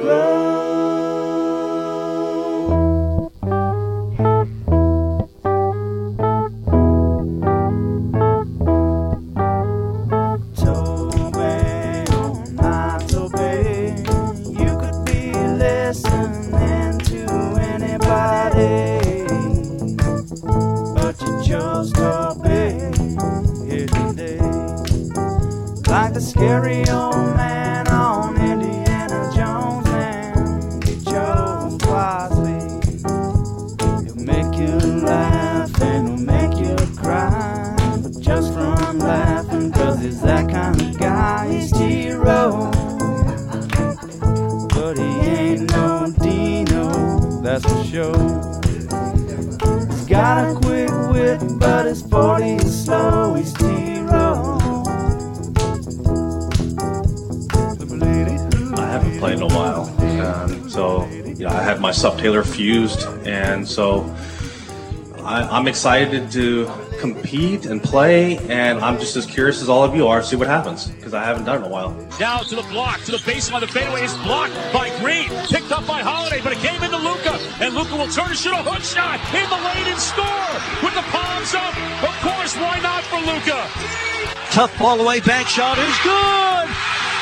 Toby, sub Taylor fused, and so I, I'm excited to compete and play, and I'm just as curious as all of you are, see what happens because I haven't done it in a while. Now to the block, to the baseline. The fadeaway is blocked by Green. Picked up by Holiday, but it came into Luka. And Luka will turn and shoot a hook shot in the lane and score with the palms up. Of course, why not for Luka? Tough ball away, back shot is good.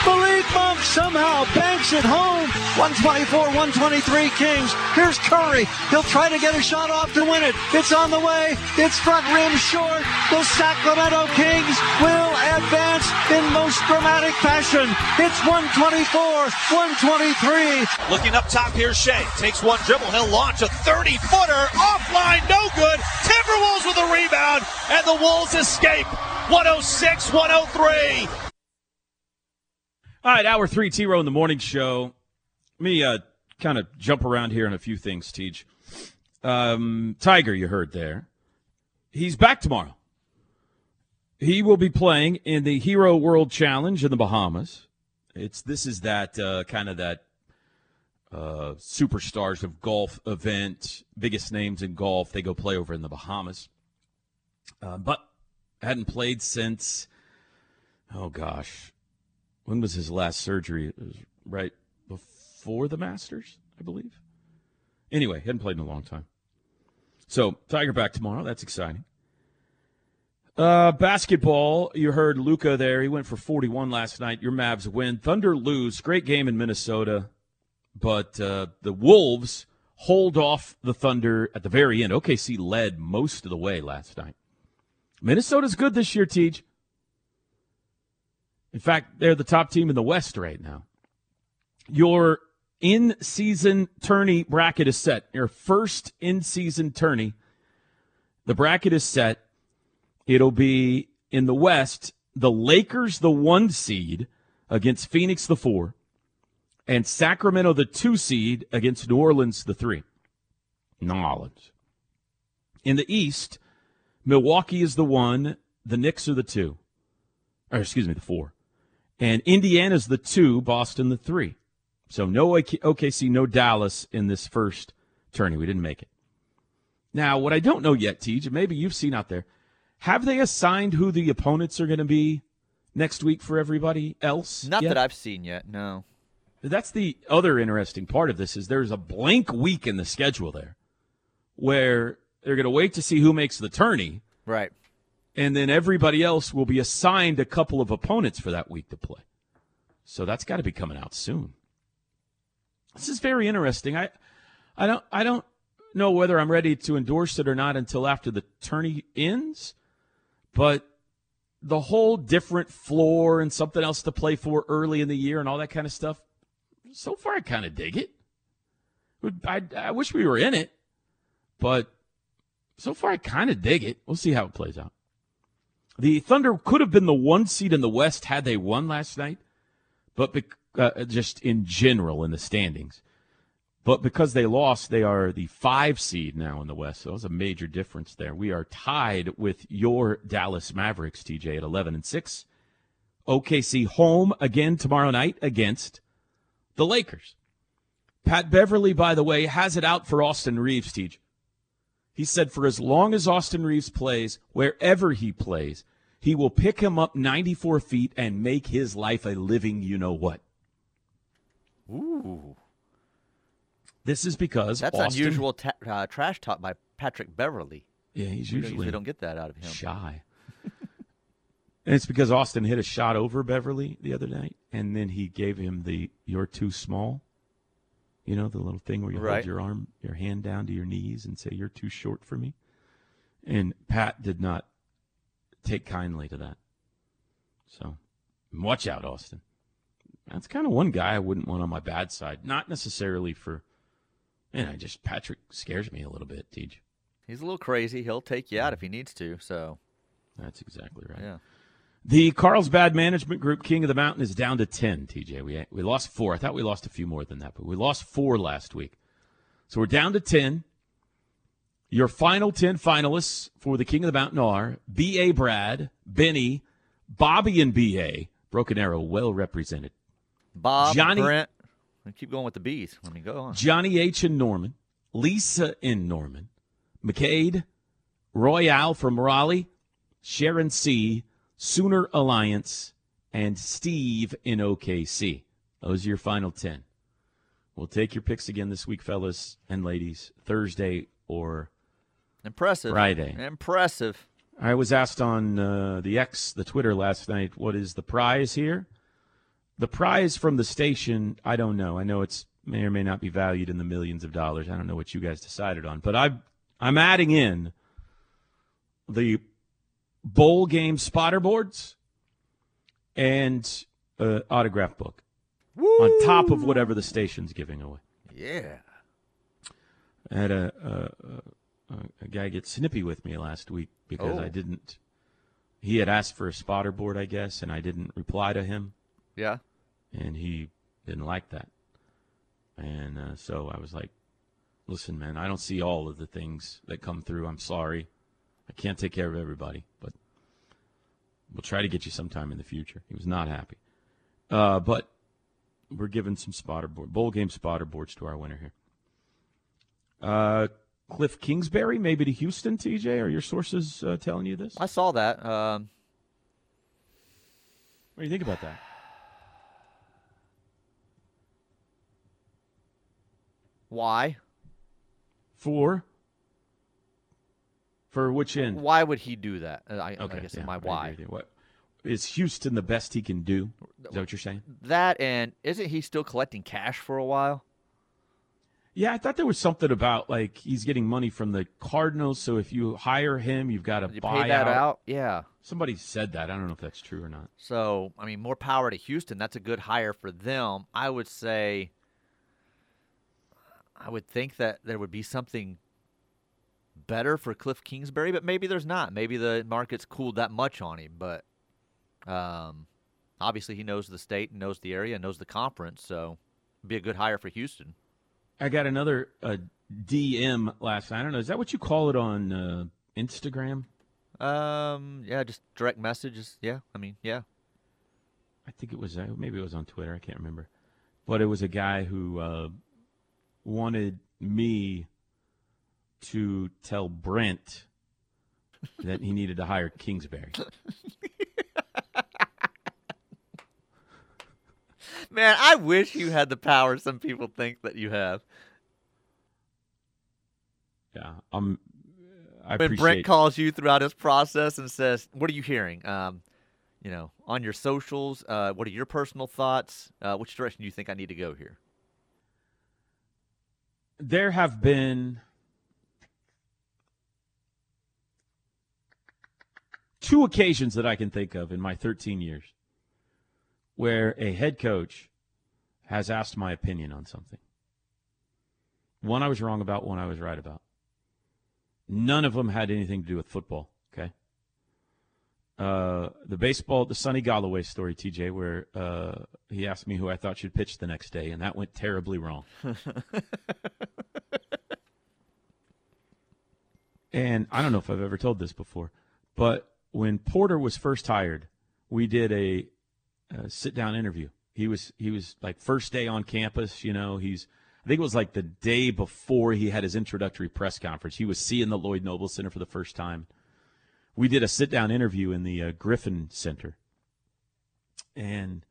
Malik Somehow banks it home. 124, 123 Kings. Here's Curry. He'll try to get a shot off to win it. It's on the way. It's front rim short. The Sacramento Kings will advance in most dramatic fashion. It's 124, 123. Looking up top here, Shai takes one dribble. He'll launch a 30 footer offline, no good. Timberwolves with a rebound, and the Wolves escape. 106 103. All right, hour three, T Row in the morning show. Let me uh, kind of jump around here on a few things, Teach. Um, Tiger, you heard there. He's back tomorrow. He will be playing in the Hero World Challenge in the Bahamas. It's this is that uh, kind of that uh, superstars of golf event, biggest names in golf. They go play over in the Bahamas. Uh, but hadn't played since, oh gosh, when was his last surgery? It was right before the Masters, I believe. Anyway, hadn't played in a long time. So Tiger back tomorrow. That's exciting. Uh, basketball, you heard Luka there. He went for 41 last night. Your Mavs win. Thunder lose. Great game in Minnesota, but uh, the Wolves hold off the Thunder at the very end. OKC led most of the way last night. Minnesota's good this year, Teach. In fact, they're the top team in the West right now. Your in season tourney bracket is set. Your first in season tourney. The bracket is set. It'll be in the West, the Lakers, the one seed, against Phoenix, the four, and Sacramento, the two seed, against New Orleans, the three. New Orleans. In the East, Milwaukee is the one, the Knicks are the two. Or excuse me, the four. And Indiana's the two, Boston the three. So no OKC, no Dallas in this first tourney. We didn't make it. Now, what I don't know yet, Tej, maybe you've seen out there, have they assigned who the opponents are going to be next week for everybody else? Not yet? that I've seen yet. No. That's the other interesting part of this is there's a blank week in the schedule there where they're going to wait to see who makes the tourney Right. And then everybody else will be assigned a couple of opponents for that week to play. So that's got to be coming out soon. This is very interesting. I I don't I don't know whether I'm ready to endorse it or not until after the tourney ends, but the whole different floor and something else to play for early in the year and all that kind of stuff. So far, I kind of dig it. I, I wish we were in it, but so far, I kind of dig it. We'll see how it plays out. The Thunder could have been the one seed in the West had they won last night, but uh, just in general in the standings. But because they lost, they are the five seed now in the West. So it was a major difference there. We are tied with your Dallas Mavericks, TJ, at 11 and 6. OKC home again tomorrow night against the Lakers. Pat Beverley, by the way, has it out for Austin Reaves, TJ. He said for as long as Austin Reaves plays, wherever he plays, he will pick him up 94 feet and make his life a living you know what. Ooh. This is because That's Austin, unusual ta- uh, trash talk by Patrick Beverley. Yeah, he's We don't- usually they don't get that out of him. shy. and it's because Austin hit a shot over Beverley the other night, and then he gave him the "you're too small." You know the little thing where you Right. hold your arm, your hand down to your knees, and say "you're too short for me." And Pat did not take kindly to that. So, watch out, Austin. That's kind of one guy I wouldn't want on my bad side. Not necessarily for, man. I just Patrick scares me a little bit, Teach. He's a little crazy. He'll take you out if he needs to. So, That's exactly right. yeah. The Carlsbad Management Group King of the Mountain is down to 10, TJ. We, we lost four. I thought we lost a few more than that, but we lost four last week. So we're down to 10. Your final 10 finalists for the King of the Mountain are B.A. Brad, Benny, Bobby, and B.A. Broken Arrow, well represented. Bob, Johnny- Brent. And keep going with the B's. I mean, go on. Johnny H. and Norman, Lisa and Norman, McCade, Royale from Raleigh, Sharon C., Sooner Alliance, and Steve in OKC. Those are your final 10. We'll take your picks again this week, fellas and ladies, Thursday or Impressive. Friday. Impressive. I was asked on uh, the X, the Twitter last night, what is the prize here? The prize from the station, I don't know. I know it's may or may not be valued in the millions of dollars. I don't know what you guys decided on, but I I'm adding in the bowl game spotter boards and uh, autograph book on top of whatever the station's giving away. Yeah. I had a, a, a, a guy get snippy with me last week because Oh. I didn't. He had asked for a spotter board, I guess, and I didn't reply to him, Yeah. and he didn't like that. And uh, so I was like, "Listen, man, I don't see all of the things that come through. I'm sorry, I can't take care of everybody, but we'll try to get you sometime in the future." He was not happy, uh, but we're giving some spotter board, bowl game spotter boards to our winner here. Uh, Cliff Kingsbury, maybe to Houston, TJ? Are your sources uh, telling you this? I saw that. Um, What do you think about that? why? For? For which end? Why would he do that? Uh, I, Okay, I guess yeah, my why. What is Houston the best he can do? Is that what you're saying? That and isn't he still collecting cash for a while? Yeah, I thought there was something about like he's getting money from the Cardinals, so if you hire him, you've got to You buy pay that out. out? Yeah. Somebody said that. I don't know if that's true or not. So, I mean, more power to Houston. That's a good hire for them. I would say, I would think that there would be something better for Cliff Kingsbury, but maybe there's not. Maybe the market's cooled that much on him. But um, obviously, he knows the state, and knows the area, and knows the conference. So, be a good hire for Houston. I got another uh, DM last night. I don't know. Is that what you call it on uh, Instagram? Um, yeah, just direct messages. Yeah, I mean, yeah. I think it was uh, maybe it was on Twitter. I can't remember, but it was a guy who uh, wanted me to tell Brent that he needed to hire Kingsbury. Man, I wish you had the power some people think that you have. Yeah, um, I when appreciate. Brent calls you throughout his process and says, "What are you hearing? Um, you know, on your socials, uh, what are your personal thoughts? Uh, which direction do you think I need to go here?" there have been two occasions that I can think of in my 13 years where a head coach has asked my opinion on something. One I was wrong about, one I was right about. None of them had anything to do with football, okay? Uh, the baseball, the Sunny Golloway story, TJ, where uh, he asked me who I thought should pitch the next day, and that went terribly wrong. And I don't know if I've ever told this before, but when Porter was first hired, we did a, a sit down interview. He was he was like first day on campus. You know, he's I think it was like the day before he had his introductory press conference. He was seeing the Lloyd Noble Center for the first time. We did a sit down interview in the uh, Griffin Center, and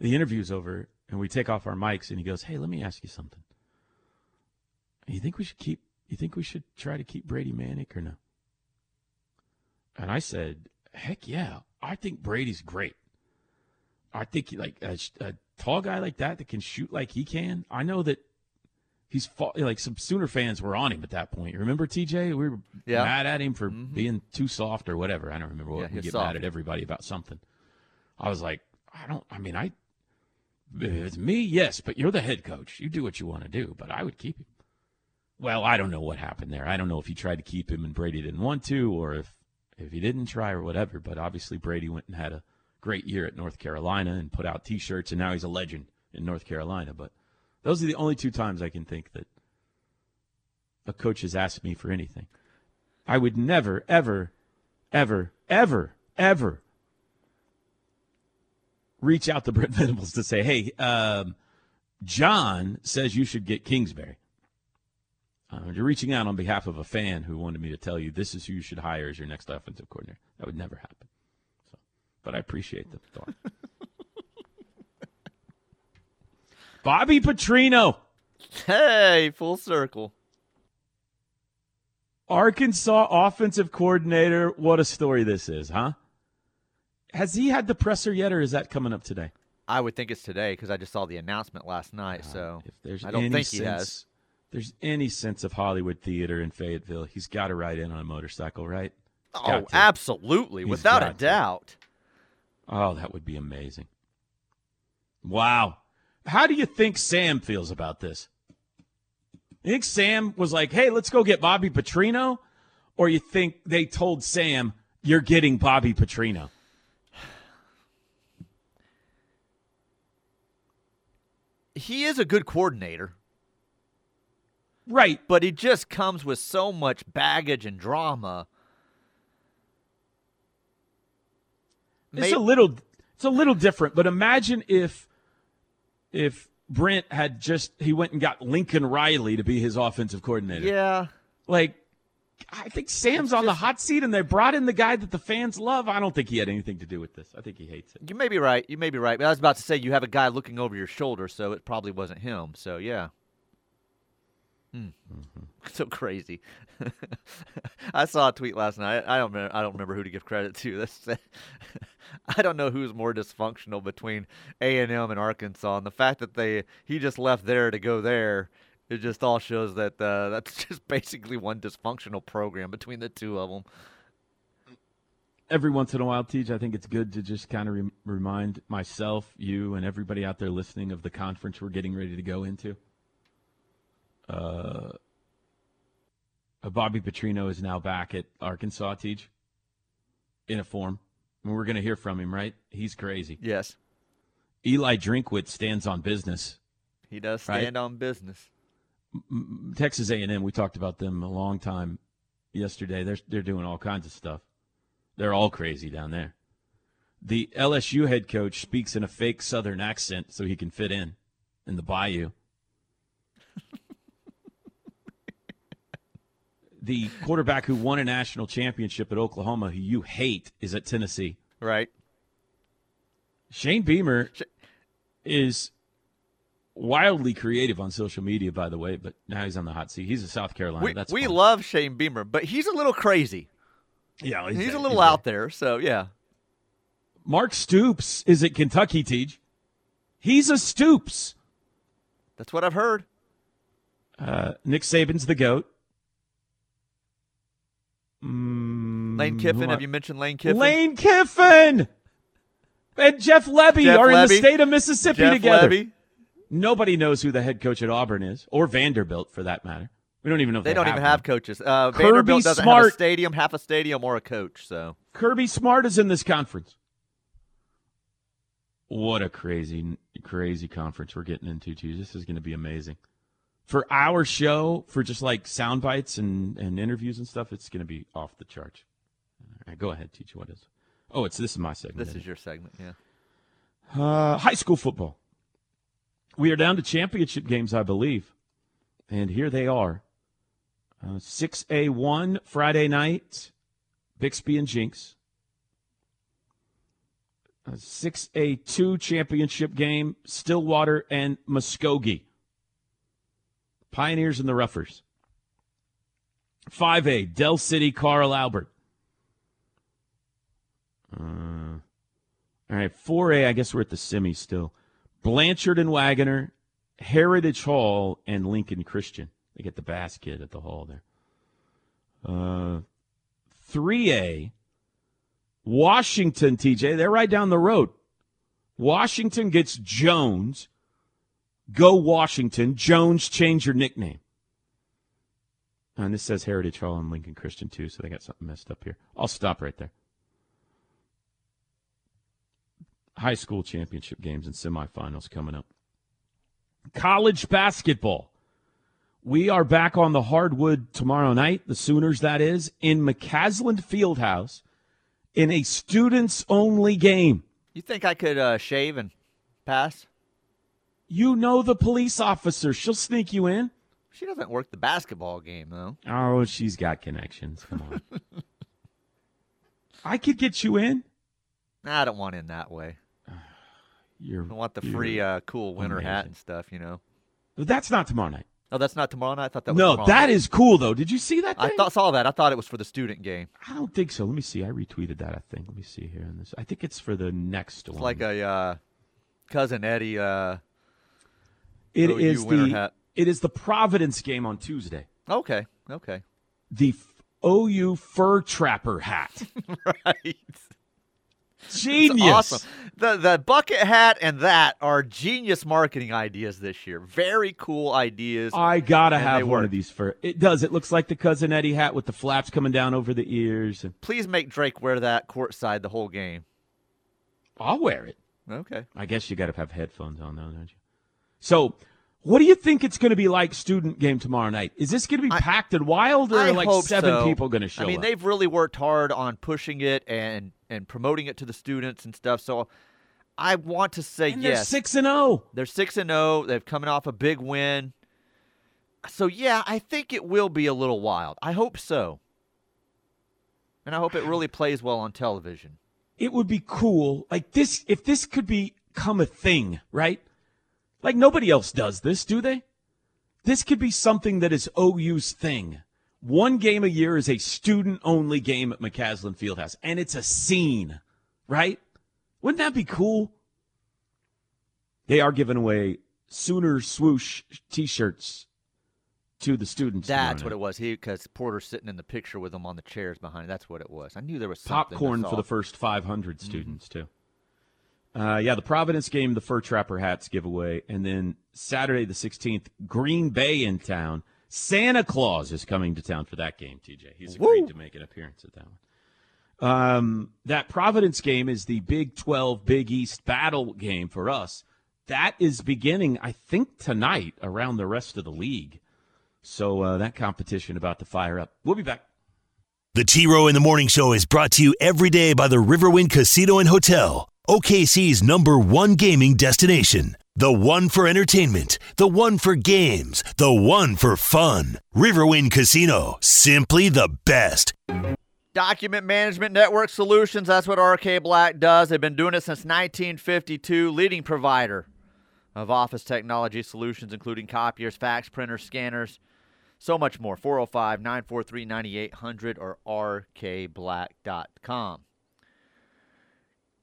the interview's over, and we take off our mics, and he goes, "Hey, let me ask you something. You think we should keep? You think we should try to keep Brady Manek or no? And I said, heck yeah, I think Brady's great. I think like a, a tall guy like that that can shoot like he can. I know that he's fought, like some Sooner fans were on him at that point. Remember TJ? We were Yeah. mad at him for mm-hmm. being too soft or whatever. I don't remember what Yeah, we get soft. mad at everybody about something. I was like, I don't. I mean, I. If it's me, yes, but you're the head coach. You do what you want to do, but I would keep him. Well, I don't know what happened there. I don't know if he tried to keep him and Brady didn't want to, or if if he didn't try or whatever. But obviously, Brady went and had a great year at North Carolina and put out T-shirts, and now he's a legend in North Carolina. But those are the only two times I can think that a coach has asked me for anything. I would never, ever, ever, ever, ever reach out to Brent Venables to say, "Hey, um, John says you should get Kingsbury." Uh, you're reaching out on behalf of a fan who wanted me to tell you this is who you should hire as your next offensive coordinator. That would never happen. So, but I appreciate the thought. Bobby Petrino, Hey, full circle. Arkansas offensive coordinator. What a story this is, huh? Has he had the presser yet, or is that coming up today? I would think it's today because I just saw the announcement last night. So Uh, If there's I don't think sense, he has. There's any sense of Hollywood theater in Fayetteville, he's got to ride in on a motorcycle, right? Oh, absolutely, He's without a to. doubt. Oh, that would be amazing. Wow. How do you think Sam feels about this? You think Sam was like, hey, let's go get Bobby Petrino? Or you think they told Sam, you're getting Bobby Petrino? He is a good coordinator, Right. but he just comes with so much baggage and drama. It's May- a little it's a little different, but imagine if if Brent had just he went and got Lincoln Riley to be his offensive coordinator. yeah, Like I think Sam's on the hot seat and they brought in the guy that the fans love. I don't think he had anything to do with this. I think he hates it. you may be right. You may be right. But I was about to say you have a guy looking over your shoulder, so it probably wasn't him. So yeah. Hmm. So crazy. I saw a tweet last night. I don't. Remember, I don't remember who to give credit to. This. I don't know who's more dysfunctional between A and M and Arkansas, and the fact that they he just left there to go there. It just all shows that uh, that's just basically one dysfunctional program between the two of them. Every once in a while, Teach, I think it's good to just kind of re- remind myself, you, and everybody out there listening of the conference we're getting ready to go into. Uh, uh, Bobby Petrino is now back at Arkansas, Teach, in a form. And we're going to hear from him, right? He's crazy. Yes, Eli Drinkwitz stands on business. he does Right. stand on business. Texas A&M, we talked about them a long time yesterday. They're they're doing all kinds of stuff. They're all crazy down there. The LSU head coach speaks in a fake Southern accent so he can fit in in the bayou. The quarterback who won a national championship at Oklahoma, who you hate, is at Tennessee. Right. Shane Beamer is wildly creative on social media, by the way, but now he's on the hot seat. He's a South Carolina. We, That's we love Shane Beamer, but he's a little crazy. Yeah, He's, there. a little there. out there, so yeah. Mark Stoops is at Kentucky. Teach. He's a Stoops. That's what I've heard. Uh, Nick Saban's the goat. Mm, Lane Kiffin, have you mentioned Lane Kiffin? Lane Kiffin and Jeff Lebby Jeff are in the state of Mississippi Jeff together. Lebby. Nobody knows who the head coach at Auburn is, or Vanderbilt for that matter. We don't even know if They they, don't have even have coaches. Uh, Kirby Vanderbilt doesn't have a Smart. stadium, half a stadium, or a coach. So Kirby Smart is in this conference. What a crazy, crazy conference we're getting into, too. This is going to be amazing. For our show, for just like sound bites and, and interviews and stuff, it's going to be off the charts. Right, go ahead, teach. You what is? Oh, it's this is my segment. this isn't your segment. Yeah. uh, high school football. We are down to championship games, I believe, and here they are. Uh, Six A one Friday night, Bixby and Jenks. A 6A2 championship game, Stillwater and Muskogee. Pioneers and the Roughers. 5A, Del City, Carl Albert. Uh, all right, 4A, I guess we're at the semi still. Blanchard and Wagoner, Heritage Hall, and Lincoln Christian. They get the basket at the hall there. Uh, 3A, Washington, TJ, they're right down the road. Washington gets Jones. Go Washington. Jones, change your nickname. And this says Heritage Hall and Lincoln Christian too, so they got something messed up here. I'll stop right there. High school championship games and semifinals coming up. College basketball. We are back on the hardwood tomorrow night, the Sooners, that is, in McCasland Fieldhouse in a students only game. You think I could uh, shave and pass? You know the police officer. She'll sneak you in. She doesn't work the basketball game though. Oh, she's got connections. Come on. I could get you in. Nah, I don't want in that way. You're, I want the free uh, cool winter hat and stuff. You know. That's not tomorrow night. Oh, that's not tomorrow night. I thought that was No, tomorrow that night. is cool though. Did you see that? I thought saw that. I thought it was for the student game. I don't think so. Let me see. I retweeted that. I think. Let me see here. In this, I think it's for the next one. It's one. like a uh, cousin Eddie. Uh, It oh, OU is the hat. it is the Providence game on Tuesday. okay, okay, The OU fur trapper hat. right. Genius. Awesome. The the bucket hat and that are genius marketing ideas this year. Very cool ideas. I gotta have one work. of these fur. It does. It looks like the cousin Eddie hat with the flaps coming down over the ears. And Please make Drake wear that courtside the whole game. I'll wear it. Okay. I guess you got to have headphones on, though, don't you? So, what do you think it's going to be like student game tomorrow night? Is this going to be I- packed and wild, or I like seven so. people going to show up? I mean, up? they've really worked hard on pushing it and and promoting it to the students and stuff. So I want to say and they're yes. six and oh. zero. They're six and zero. They've coming off a big win. So yeah, I think it will be a little wild. I hope so. And I hope it really plays well on television. It would be cool, like this. If this could become a thing, right? Like nobody else does this, do they? This could be something that is OU's thing. One game a year is a student only game at McCasland Fieldhouse, and it's a scene, right? Wouldn't that be cool? They are giving away Sooner swoosh t shirts to the students. That's what it was. He because Porter's sitting in the picture with them on the chairs behind. That's what it was. I knew there was something. Popcorn for the first 500 mm-hmm. students, too. Uh, yeah, the Providence game, the Fur Trapper hats giveaway. And then Saturday the 16th, Green Bay in town. Santa Claus is coming to town for that game, TJ. He's agreed Woo. to make an appearance at that one. Um, that Providence game is the Big 12 Big East battle game for us. That is beginning, I think, tonight around the rest of the league. So uh, that competition about to fire up. We'll be back. The T Row in the Morning Show is brought to you every day by the Riverwind Casino and Hotel, OKC's number one gaming destination. The one for entertainment, the one for games, the one for fun. Riverwind Casino, simply the best. Document Management Network Solutions. That's what RK Black does. They've been doing it since 1952. Leading provider of office technology solutions, including copiers, fax printers, scanners, so much more. 405 943 9800 or rkblack.com.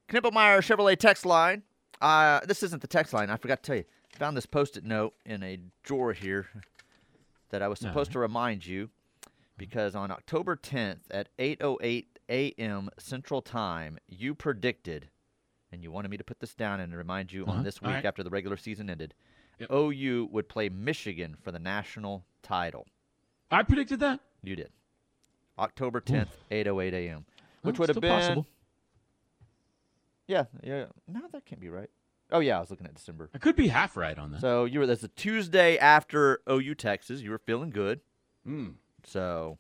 Knippelmeyer Chevrolet text line. Uh, this isn't the text line. I forgot to tell you. Found this post it note in a drawer here that I was supposed to remind you because on October 10th at 8:08 a.m. Central Time, you predicted, and you wanted me to put this down and remind you Uh-huh. on this week right. after the regular season ended, Yep. OU would play Michigan for the national title. I predicted that. You did. October 10th, 8:08 a.m. Which Well, would have been possible. Yeah, yeah. No, that can't be right. Oh yeah, I was looking at December. I could be half right on that. So you were that's a Tuesday after OU Texas. You were feeling good. Mm. So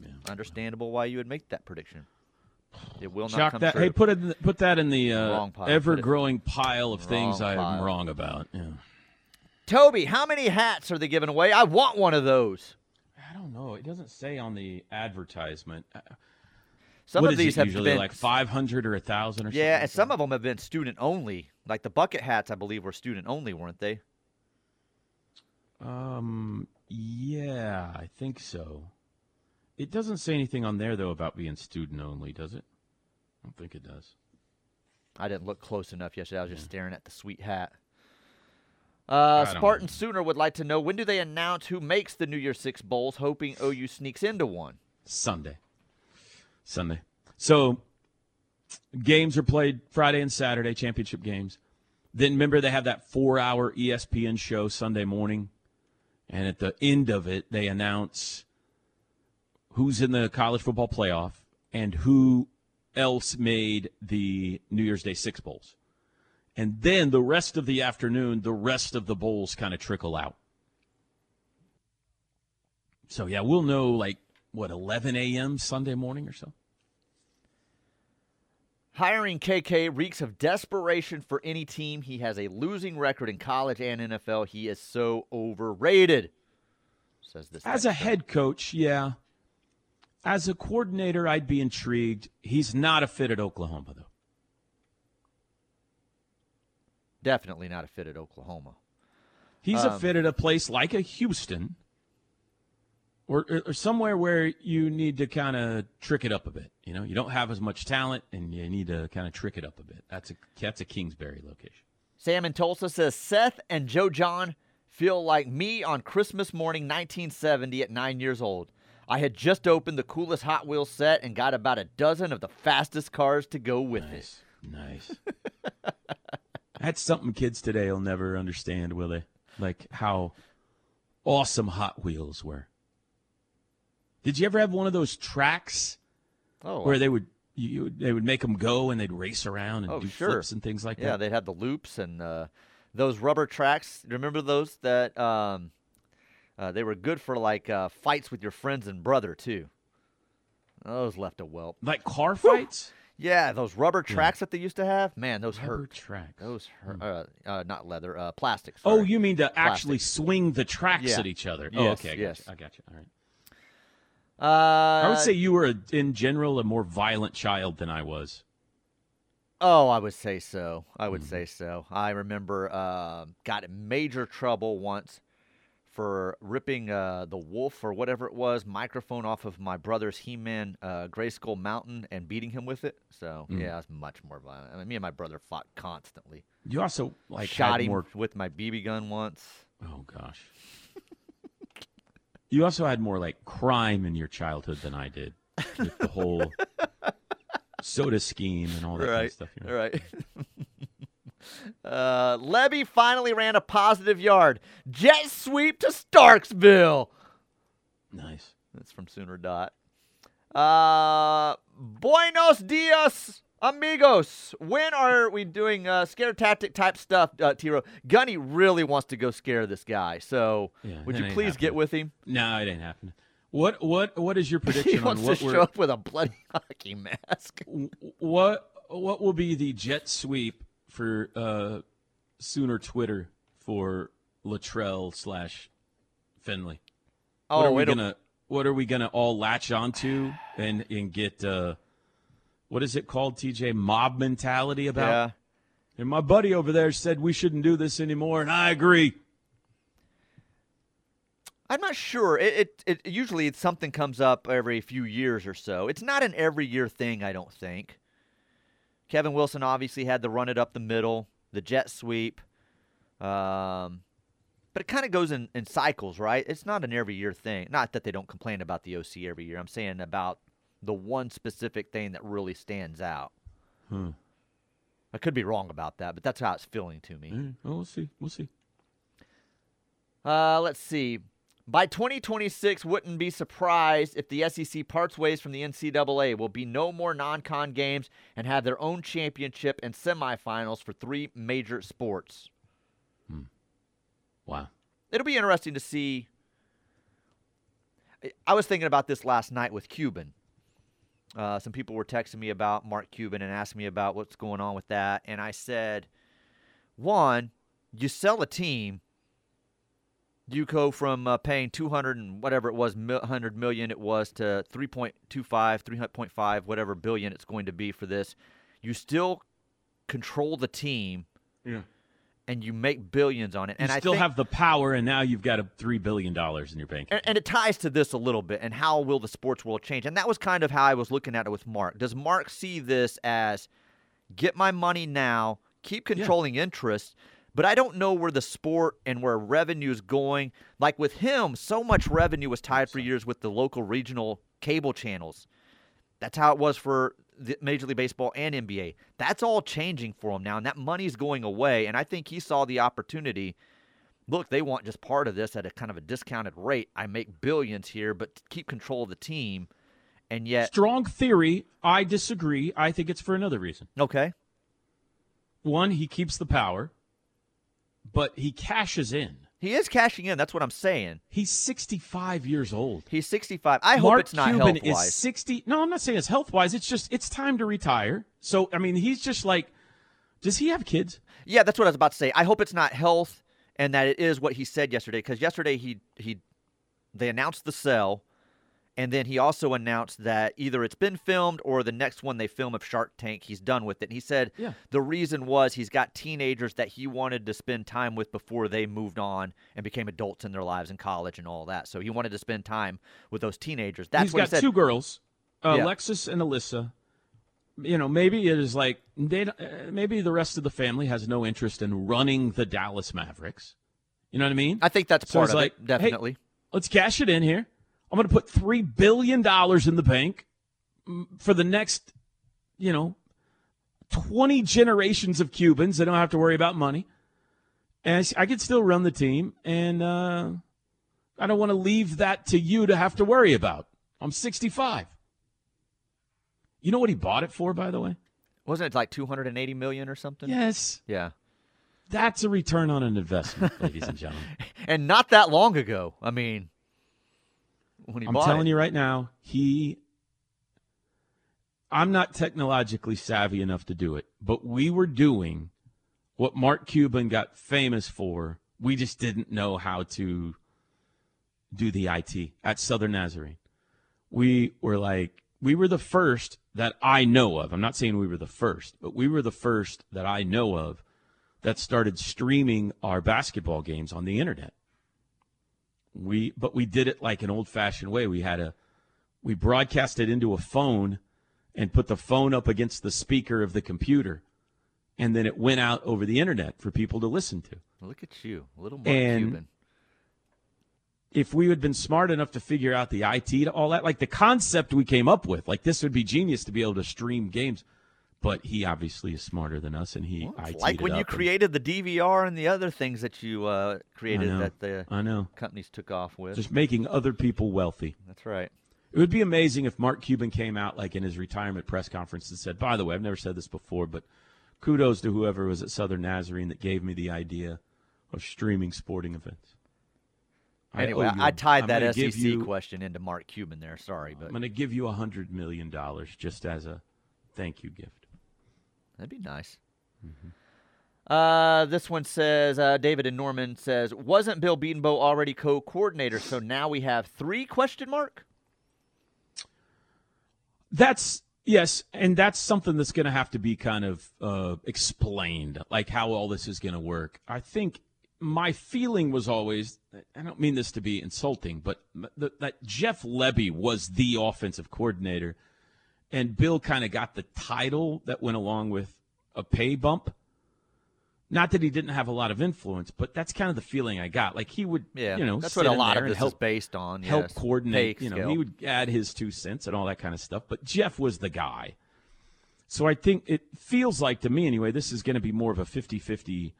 Yeah. understandable why you would make that prediction. It will not Chalk come that. true. Hey, put it. in the- Put that in the uh, Wrong pile. Put it- ever-growing pile of things Wrong I'm wrong about. Yeah. Toby, how many hats are they giving away? I want one of those. I don't know. It doesn't say on the advertisement. Uh, Some what of is these have usually been like 500 or a thousand or something. Yeah, like and some that? of them have been student only. Like the bucket hats, I believe, were student only, weren't they? Um, yeah, I think so. It doesn't say anything on there though about being student only, does it? I don't think it does. I didn't look close enough yesterday. I was just staring at the sweet hat. Uh, Spartan know. Sooner would like to know when do they announce who makes the New Year Six bowls, hoping OU sneaks into one. Sunday. Sunday. So games are played Friday and Saturday, championship games. Then remember they have that four hour ESPN show Sunday morning. And at the end of it, they announce who's in the college football playoff and who else made the New Year's Day Six Bowls. And then the rest of the afternoon, the rest of the bowls kind of trickle out. So yeah, we'll know like what 11 a.m. Sunday morning or so. Hiring KK reeks of desperation for any team. He has a losing record in college and NFL. He is so overrated. Says this. As a texter. head coach, yeah. As a coordinator, I'd be intrigued. He's not a fit at Oklahoma though. definitely not a fit at Oklahoma. He's a Um, fit at a place like a Houston or, or somewhere where you need to kind of trick it up a bit. You know, you don't have as much talent and you need to kind of trick it up a bit. That's a that's a Kingsbury location. Sam in Tulsa says Seth and Joe Jon feel like me on Christmas morning 1970 at nine years old. I had just opened the coolest Hot Wheels set and got about a dozen of the fastest cars to go with it. Nice. Nice. That's something kids today will never understand, will they? Like how awesome Hot Wheels were. Did you ever have one of those tracks Oh, where they would you, they would make them go and they'd race around and Oh, do sure. flips and things like yeah, that? Yeah, they had the loops and uh, those rubber tracks. Remember those that um, uh, they were good for like uh, fights with your friends and brother too. Those left a whelp. Like car fights? Yeah, those rubber tracks that they used to have. Man, those Rubber hurt. tracks. Those hurt. Uh, uh, not leather. Uh, plastic. Oh, you mean to actually swing the tracks Yeah. at each other? Yes, oh, okay. I got yes. I got you. All right. Uh, I would say you were, a, in general, a more violent child than I was. Oh, I would say so. I would say so. I remember uh, got in major trouble once for ripping uh, the wolf or whatever it was microphone off of my brother's He-Man uh, Grayskull Mountain and beating him with it. So Mm. yeah, was much more violent. I mean, me and my brother fought constantly. You also like Shot him more. with my BB gun once. Oh gosh. You also had more like crime in your childhood than I did, with the whole soda scheme and all that kind of right. stuff. you know. Right. uh, Lebby finally ran a positive yard. Jet sweep to Starkville. Nice. That's from Sooner Dot. Uh, buenos dias, amigos. When are we doing uh, scare tactic type stuff, uh, Tiro? Gunny really wants to go scare this guy. So Yeah, would you please get with him? No, it ain't happening. What what what is your prediction on wants to what show we're, up with a bloody hockey mask. what what will be the jet sweep for uh, Sooner Twitter for Littrell slash Finley? Oh, what are we gonna what are we gonna all latch onto and and get uh, what is it called TJ mob mentality about? yeah. And my buddy over there said we shouldn't do this anymore, and I agree. I'm not sure. It, it, it usually it's something comes up every few years or so. It's not an every year thing, I don't think. Kevin Wilson obviously had the run it up the middle, the jet sweep. Um, but it kind of goes in, in cycles, right? It's not an every year thing. Not that they don't complain about the OC every year. I'm saying about the one specific thing that really stands out. Hmm. I could be wrong about that, but that's how it's feeling to me. Mm, well, we'll see. We'll see. Uh, let's see. By 2026, wouldn't be surprised if the SEC parts ways from the NCAA. Will be no more non-con games and have their own championship and semifinals for three major sports. Wow. It'll be interesting to see. I was thinking about this last night with Cuban. Uh, some people were texting me about Mark Cuban and asking me about what's going on with that, and I said, one, you sell a team, you go from uh, paying 200 and whatever it was, 100 million it was to 3.25, 3.5, whatever billion it's going to be for this. You still control the team Yeah. And you make billions on it. You and I still think, have the power, and now you've got a three billion dollars in your bank. and, and it ties to this a little bit and how will the sports world change and that was kind of how i was looking at it with mark does mark see this as get my money now keep controlling interest but i don't know where the sport and where revenue is going like with him so much revenue was tied for years with the local regional cable channels that's how it was for Major League Baseball and NBA. That's all changing for him now, and that money's going away. And I think he saw the opportunity look, they want just part of this at a kind of a discounted rate. I make billions here, but keep control of the team. And yet, Strong theory. I disagree. I think it's for another reason. okay, One, he keeps the power, but he cashes in. He is cashing in. That's what I'm saying. He's 65 years old. He's 65. I hope it's not Cuban health is 60. No, I'm not saying it's health wise. It's just it's time to retire. So I mean, he's just like, does he have kids? Yeah, that's what I was about to say. I hope it's not health and that it is what he said yesterday because yesterday he he they announced the sell and then he also announced that either it's been filmed or the next one they film of Shark Tank he's done with it. And he said Yeah. the reason was he's got teenagers that he wanted to spend time with before they moved on and became adults in their lives in college and all that. So he wanted to spend time with those teenagers. That's he's what got he said. two girls, uh, Yeah. Alexis and Alyssa. You know, maybe it is like they. Uh, maybe the rest of the family has no interest in running the Dallas Mavericks. You know what I mean? I think that's part it's of like, it, hey, definitely. let's cash it in here. I'm going to put three billion dollars in the bank for the next, you know, 20 generations of Cubans. They don't have to worry about money, and I can still run the team. And uh, I don't want to leave that to you to have to worry about. I'm 65. You know what he bought it for, by the way? Wasn't it like 280 million or something? Yes, Yeah. that's a return on an investment, ladies and gentlemen. And not that long ago. I mean, when he I'm telling it. you right now, he. I'm not technologically savvy enough to do it, but we were doing what Mark Cuban got famous for. We just didn't know how to do the IT at Southern Nazarene. We were like, we were the first that I know of. I'm not saying we were the first, but we were the first that I know of that started streaming our basketball games on the internet. We but we did it like an old fashioned way. We had a we broadcast it into a phone and put the phone up against the speaker of the computer. And then it went out over the internet for people to listen to. Look at you, a little more And- Cuban. If we had been smart enough to figure out the IT to all that, like the concept we came up with, like this would be genius to be able to stream games. But he obviously is smarter than us, and he Well, like when you and- created the DVR and the other things that you uh, created know. that the I know, companies took off with. just making other people wealthy. That's right. It would be amazing if Mark Cuban came out like in his retirement press conference and said, "By the way, I've never said this before, but kudos to whoever was at Southern Nazarene that gave me the idea of streaming sporting events." I Anyway, I, a- tied I'm that SEC you- question into Mark Cuban there. Sorry, but I'm going to give you a hundred million dollars just as a thank you gift. That'd be nice. Mm-hmm. Uh, this one says uh, David and Norman says wasn't Bill Bedenbaugh already co-coordinator? So now we have three question mark. That's yes, and that's something that's going to have to be kind of uh, explained, like how all this is going to work. I think my feeling was always I don't mean this to be insulting, but th- that Jeff Lebby was the offensive coordinator, and Bill kind of got the title that went along with a pay bump. Not that he didn't have a lot of influence, but that's kind of the feeling I got. Like he would, Yeah, you know, that's what a lot of this help is based on. help yes. coordinate. You know, he would add his two cents and all that kind of stuff. But Jeff was the guy. So I think it feels like to me anyway, this is going to be more of a 50-50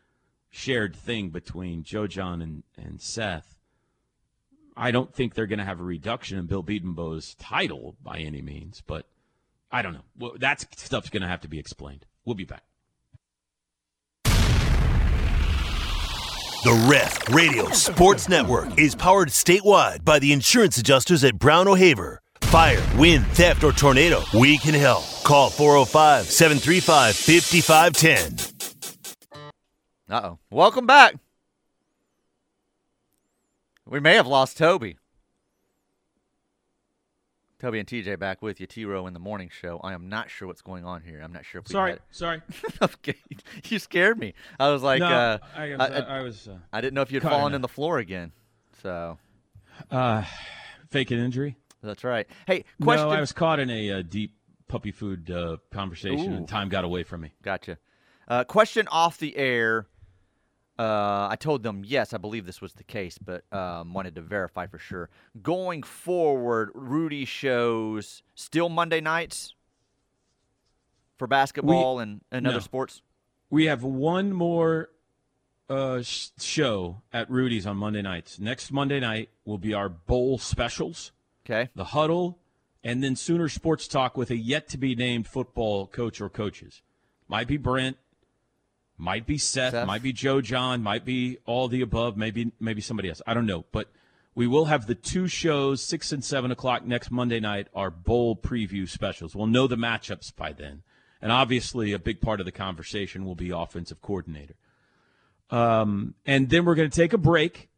shared thing between Joe Jon and, and Seth. I don't think they're going to have a reduction in Bill Bedenbaugh's title by any means, but I don't know. Well, that stuff's going to have to be explained. We'll be back. The Ref Radio Sports Network is powered statewide by the insurance adjusters at Brown O'Haver. Fire, wind, theft, or tornado, we can help. Call 405 735 5510. Uh oh. Welcome back. We may have lost Toby. Toby and TJ back with you. T Row in the morning show. I am not sure what's going on here. I'm not sure if we Sorry, had- sorry. okay, you scared me. I was like, no, uh, I, I- was, I- I, was uh, I didn't know if you'd fallen in the floor again. So uh, fake an injury. that's right. Hey, question. No, I was caught in a uh, deep puppy food uh, conversation, Ooh. and time got away from me. Gotcha. Uh, question off the air. Uh, I told them yes, I believe this was the case, but um, wanted to verify for sure. Going forward, Rudy shows still Monday nights for basketball and, and no. other sports. We have one more uh, sh- show at Rudy's on Monday nights. Next Monday night will be our bowl specials, Okay. the huddle, and then Sooner Sports Talk with a yet to be named football coach or coaches. Might be Brent, might be Seth, Seth. might be Joe Jon, might be all the above, maybe maybe somebody else. I don't know, but we will have the two shows, six and seven o'clock next Monday night, our bowl preview specials. We'll know the matchups by then, and obviously a big part of the conversation will be offensive coordinator. Um, and then we're going to take a break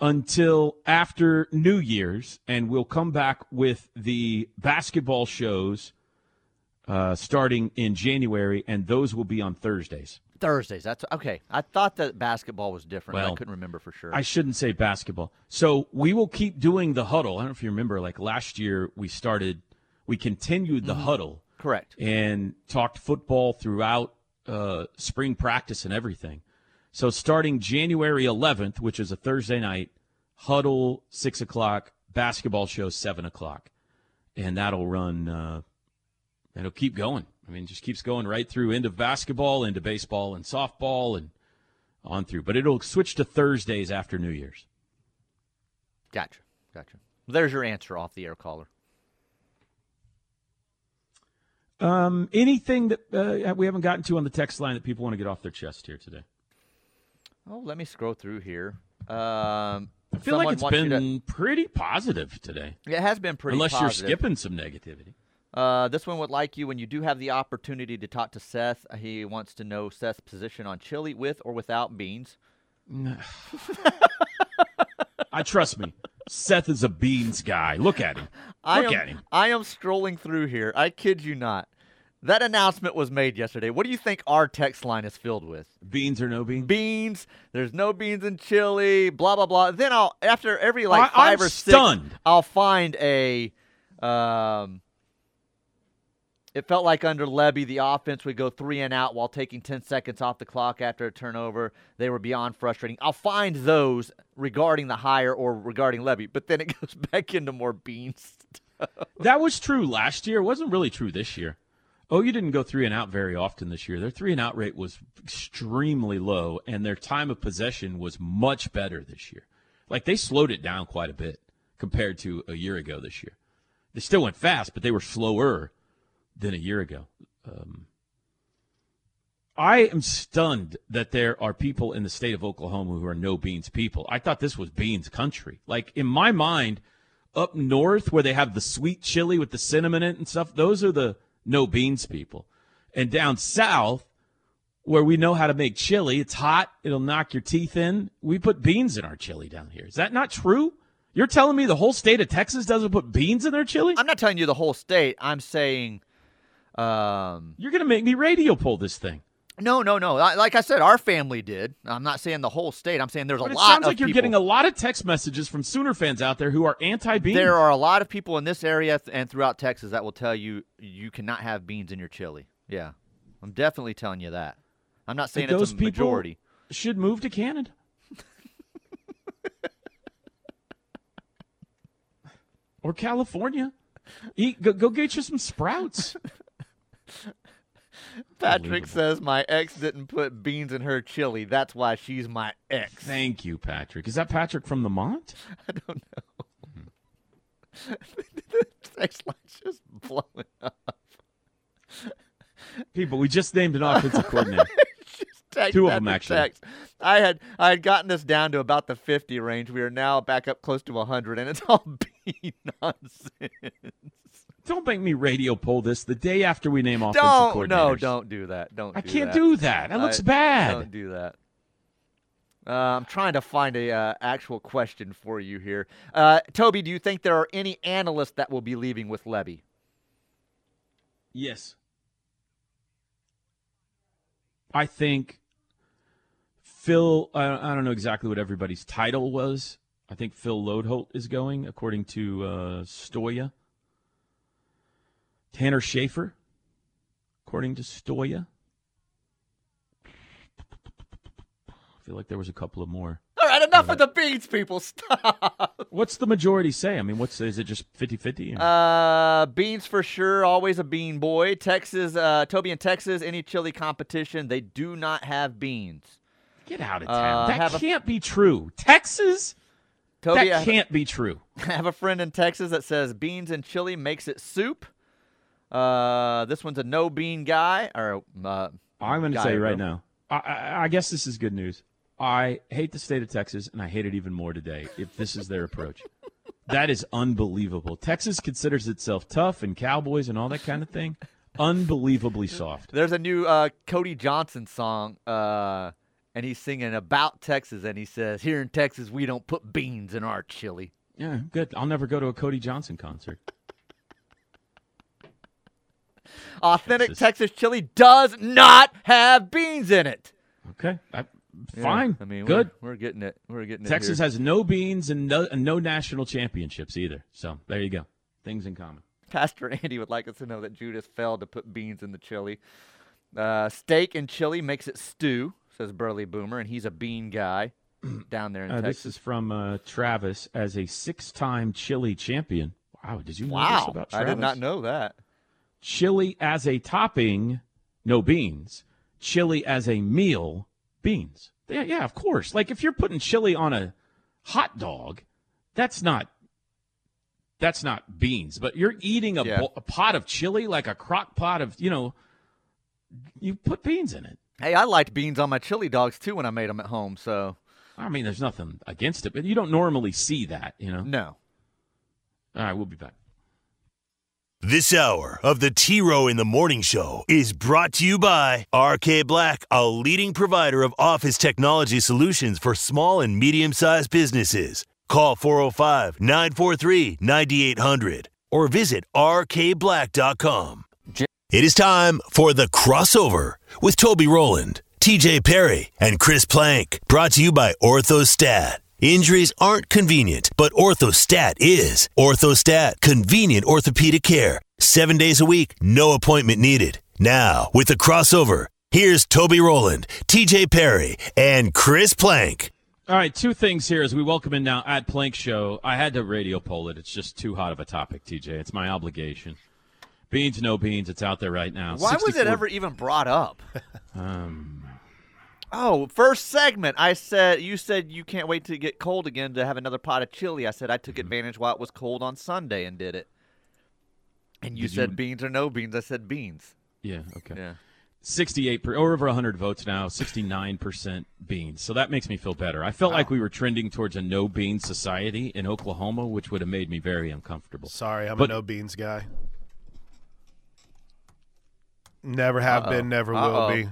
until after New Year's, and we'll come back with the basketball shows uh, starting in January, and those will be on Thursdays. Thursdays. That's okay. I thought that basketball was different. but I couldn't remember for sure. I shouldn't say basketball. So we will keep doing the huddle. I don't know if you remember, like last year, we started, we continued the huddle Correct. and talked football throughout uh, spring practice and everything. So starting January 11th, which is a Thursday night, huddle six o'clock, basketball show seven o'clock, and that'll run. Uh, it'll keep going. I mean, it just keeps going right through into basketball, into baseball and softball, and on through. But it'll switch to Thursdays after New Year's. Gotcha. Gotcha. There's your answer off the air caller. Um, anything that uh, we haven't gotten to on the text line that people want to get off their chest here today? Oh, let me scroll through here. Um, I feel like it's been to- pretty positive today. it has been pretty Unless positive. you're skipping some negativity. Uh, this one would like you when you do have the opportunity to talk to Seth. He wants to know Seth's position on chili with or without beans. I trust me. Seth is a beans guy. Look at him. I Look am, at him. I am strolling through here. I kid you not. That announcement was made yesterday. What do you think our text line is filled with? Beans or no beans? Beans. There's no beans in chili. Blah blah blah. Then I'll after every like I- 5 I'm or six, stunned. I'll find a. Um, it felt like under Lebby, the offense would go three and out while taking 10 seconds off the clock after a turnover. They were beyond frustrating. I'll find those regarding the hire or regarding Lebby, but then it goes back into more beans. That was true last year. It wasn't really true this year. Oh, you didn't go three and out very often this year. Their three and out rate was extremely low, and their time of possession was much better this year. Like they slowed it down quite a bit compared to a year ago this year. They still went fast, but they were slower than a year ago. Um, I am stunned that there are people in the state of Oklahoma who are no beans people. I thought this was beans country. Like in my mind, up north where they have the sweet chili with the cinnamon in it and stuff, those are the no beans people. And down south, where we know how to make chili, it's hot, it'll knock your teeth in. We put beans in our chili down here. Is that not true? You're telling me the whole state of Texas doesn't put beans in their chili? I'm not telling you the whole state. I'm saying, um, You're going to make me radio pull this thing. no, no, no. Like I said, our family did. I'm not saying the whole state. I'm saying there's a But it lot sounds of like you're people. getting a lot of text messages from Sooner fans out there who are anti-beans. There are a lot of people in this area and throughout Texas that will tell you you cannot have beans in your chili. Yeah, I'm definitely telling you that. I'm not saying those a people majority. should move to Canada. or California. Eat, go, go get you some sprouts. Patrick says my ex didn't put beans in her chili. That's why she's my ex. Thank you, Patrick. Is that Patrick from the Mont? I don't know. the text line's just blowing up. People, we just named an offensive coordinator. Two of them, actually. Text. I had I had gotten this down to about the 50 range. We are now back up close to 100, and it's all bean nonsense. Don't make me radio poll this the day after we name offensive Don't coordinators. no, don't do that. Don't. I do can't that. do that. That looks I- bad. Don't do that. Uh, I'm trying to find a uh, actual question for you here. Uh, Toby, do you think there are any analysts that will be leaving with Lebby? Yes. I think Phil, I, I don't know exactly what everybody's title was. I think Phil Loadholt is going, according to uh, Stoya. Tanner Schaefer, according to Stoya. I feel like there was a couple of more. All right, enough of the beans, people. Stop. What's the majority say? I mean, what's is it just 50-50? Uh, beans for sure. Always a bean boy. Texas, uh, Toby in Texas. Any chili competition, they do not have beans. Get out of Uh, town. have that can't be true. Texas? Toby, that can't be true. I have a friend in Texas that says beans and chili makes it soup. Uh, this one's a no bean guy. Or uh, I'm going to say right now. I, I, I guess this is good news. I hate the state of Texas, and I hate it even more today if this is their approach. that is unbelievable. Texas considers itself tough and cowboys and all that kind of thing. Unbelievably soft. There's a new uh, Cody Johnson song, uh, and he's singing about Texas, and he says, "Here in Texas, we don't put beans in our chili." Yeah, good. I'll never go to a Cody Johnson concert. Authentic Texas. Texas chili does not have beans in it. Okay, I, Yeah, fine. I mean, good. We're, we're getting it. We're getting Texas it. here. has no beans and no, and no national championships either. So there you go. Things in common. Pastor Andy would like us to know that Judas failed to put beans in the chili. Uh, steak and chili makes it stew, says Burley Boomer, and he's a bean guy down there in Uh, this is from uh, Travis as a six-time chili champion. Wow, did you know this Wow, about I did not know that. Chili as a topping, no beans. Chili as a meal, beans. Yeah, yeah, of course. Like if you're putting chili on a hot dog, that's not that's not beans. But you're eating a, Yeah. bo- a pot of chili, like a crock pot of, you know, you put beans in it. Hey, I liked beans on my chili dogs too when I made them at home. So I mean, there's nothing against it, but you don't normally see that, you know. no. All right, we'll be back. This hour of the T Row in the Morning Show is brought to you by RK Black, a leading provider of office technology solutions for small and medium sized businesses. Call 405 943 9800 or visit rkblack.com. It is time for the crossover with Toby Rowland, TJ Perry, and Chris Plank. Brought to you by Orthostat. Injuries aren't convenient, but Orthostat is. Orthostat, convenient orthopedic care. Seven days a week, no appointment needed. Now, with the crossover, here's Toby Rowland, TJ Perry, and Chris Plank. All right, two things here as we welcome in now at Plank Show. I had to radio poll it. It's just too hot of a topic, TJ. It's my obligation. Beans, no beans. It's out there right now. Why was it ever even brought up? Um, Oh, first segment. I said you said you can't wait to get cold again to have another pot of chili. I said I Mm-hmm. took advantage while it was cold on Sunday and did it. And you Did you- said beans or no beans. I said beans. yeah, okay. Yeah. 68 per, or over 100 votes now 69% beans so that makes me feel better i felt like we were trending towards a no bean society in oklahoma which would have made me very uncomfortable Sorry, I'm But- a no beans guy. Never have Uh-oh. been, never Uh-oh. will be.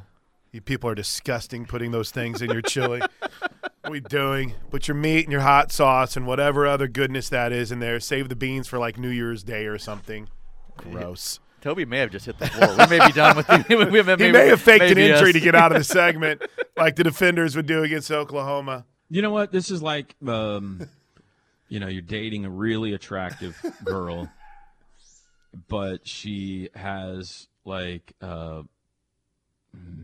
You people are disgusting putting those things in your chili. what are we doing? Put your meat and your hot sauce and whatever other goodness that is in there. Save the beans for like New Year's Day or something. Gross. Toby may have just hit the floor. We may be done with the, we may, He may have faked an injury us. to get out of the segment, like the defenders would do against Oklahoma. you know what this is like um, you know you're dating a really attractive girl but she has like uh,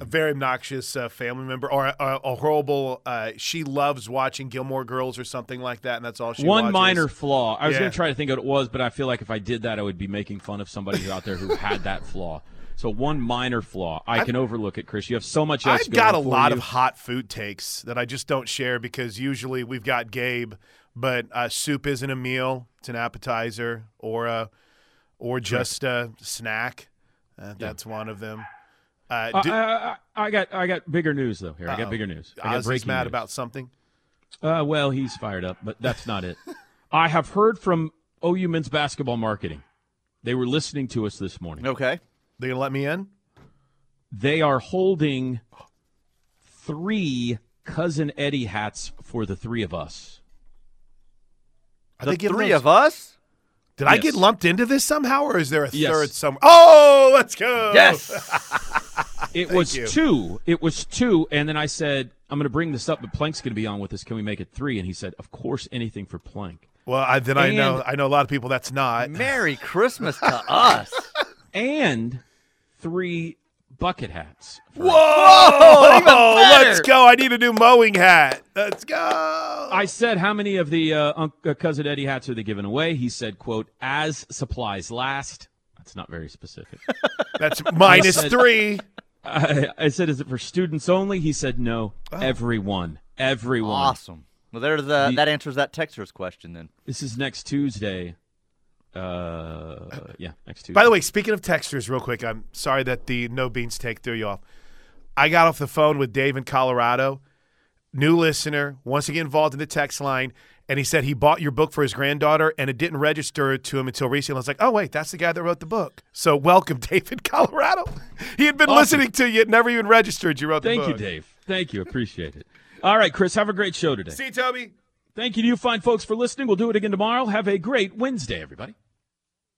A very obnoxious uh, family member, or a, a, horrible. Uh, she loves watching Gilmore Girls or something like that, and that's all she. one watches. minor flaw i was Yeah. going to try to think of what it was but i feel like if i did that i would be making fun of somebody out there who had that flaw so one minor flaw i can overlook it chris you have so much else I've got a lot you. of hot food takes that I just don't share because usually we've got Gabe, but uh, soup isn't a meal; it's an appetizer or a or just a snack. Uh, that's one of them. Uh, Uh, do- I, I, I got I got bigger news though. Here I Uh-oh. got bigger news. I got Ozzy's mad news. about something. Uh, well, he's fired up, but that's not it. I have heard from OU men's basketball marketing. They were listening to us this morning. Okay. They gonna let me in? They are holding three cousin Eddie hats for the three of us. Are The they three those- of us. Did I get lumped into this somehow, or is there a Yes. third somewhere? Oh, let's go. Yes. It was you. two. It was two, and then I said, "I'm going to bring this up, but Plank's going to be on with us. Can we make it three? And he said, "Of course, anything for Plank." Well, I, then I know I know a lot of people that's not. Merry Christmas to us. And three bucket hats. for- Whoa! let's go. I need a new mowing hat. Let's go. I said, "How many of the uh, Unc- uh, cousin Eddie hats are they giving away?" He said, "Quote as supplies last." That's not very specific. That's minus said- three. I, I said, "Is it for students only?" He said, "No, Oh. everyone, everyone." awesome. Well, there's uh, The- that answers that texter's question then. This is next Tuesday. Uh, yeah, next Tuesday. By the way, speaking of textures, real quick, I'm sorry that the no beans take threw you off. I got off the phone with Dave in Colorado, new listener, wants to get involved in the text line, and he said he bought your book for his granddaughter and it didn't register to him until recently. I was like, oh wait, that's the guy that wrote the book. So welcome, David Colorado. He had been Awesome. listening to you, never even registered. You wrote the book. Thank you. Dave. Thank you. Appreciate it. All right, Chris, have a great show today. See you, Toby. Thank you to you fine folks for listening. We'll do it again tomorrow. Have a great Wednesday, everybody.